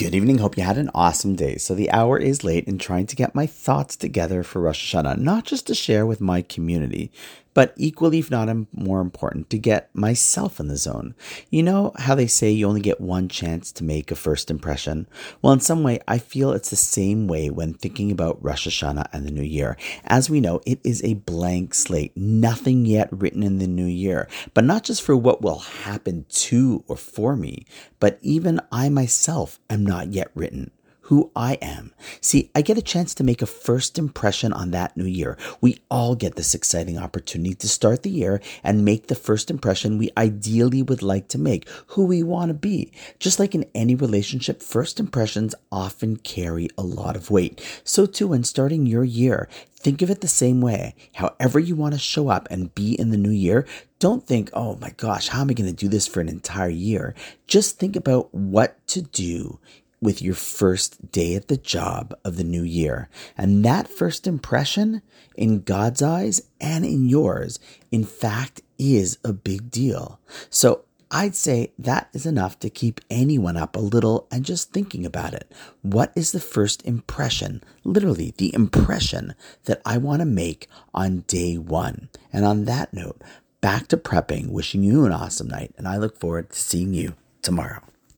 Good evening. Hope you had an awesome day. So, the hour is late in trying to get my thoughts together for Rosh Hashanah, not just to share with my community, but equally, if not more important, to get myself in the zone. You know how they say you only get one chance to make a first impression? Well, in some way, I feel it's the same way when thinking about Rosh Hashanah and the New Year. As we know, it is a blank slate, nothing yet written in the New Year, but not just for what will happen to or for me, but even I myself am not yet written who I am. See, I get a chance to make a first impression on that new year. We all get this exciting opportunity to start the year and make the first impression we ideally would like to make, who we want to be. Just like in any relationship, first impressions often carry a lot of weight. So, too, when starting your year, think of it the same way. However, you want to show up and be in the new year, don't think, oh my gosh, how am I going to do this for an entire year? Just think about what to do with your first day at the job of the new year. And that first impression, in God's eyes and in yours, in fact, is a big deal. So I'd say that is enough to keep anyone up a little and just thinking about it. What is the first impression, literally the impression that I want to make on day one? And on that note, back to prepping, wishing you an awesome night, and I look forward to seeing you tomorrow.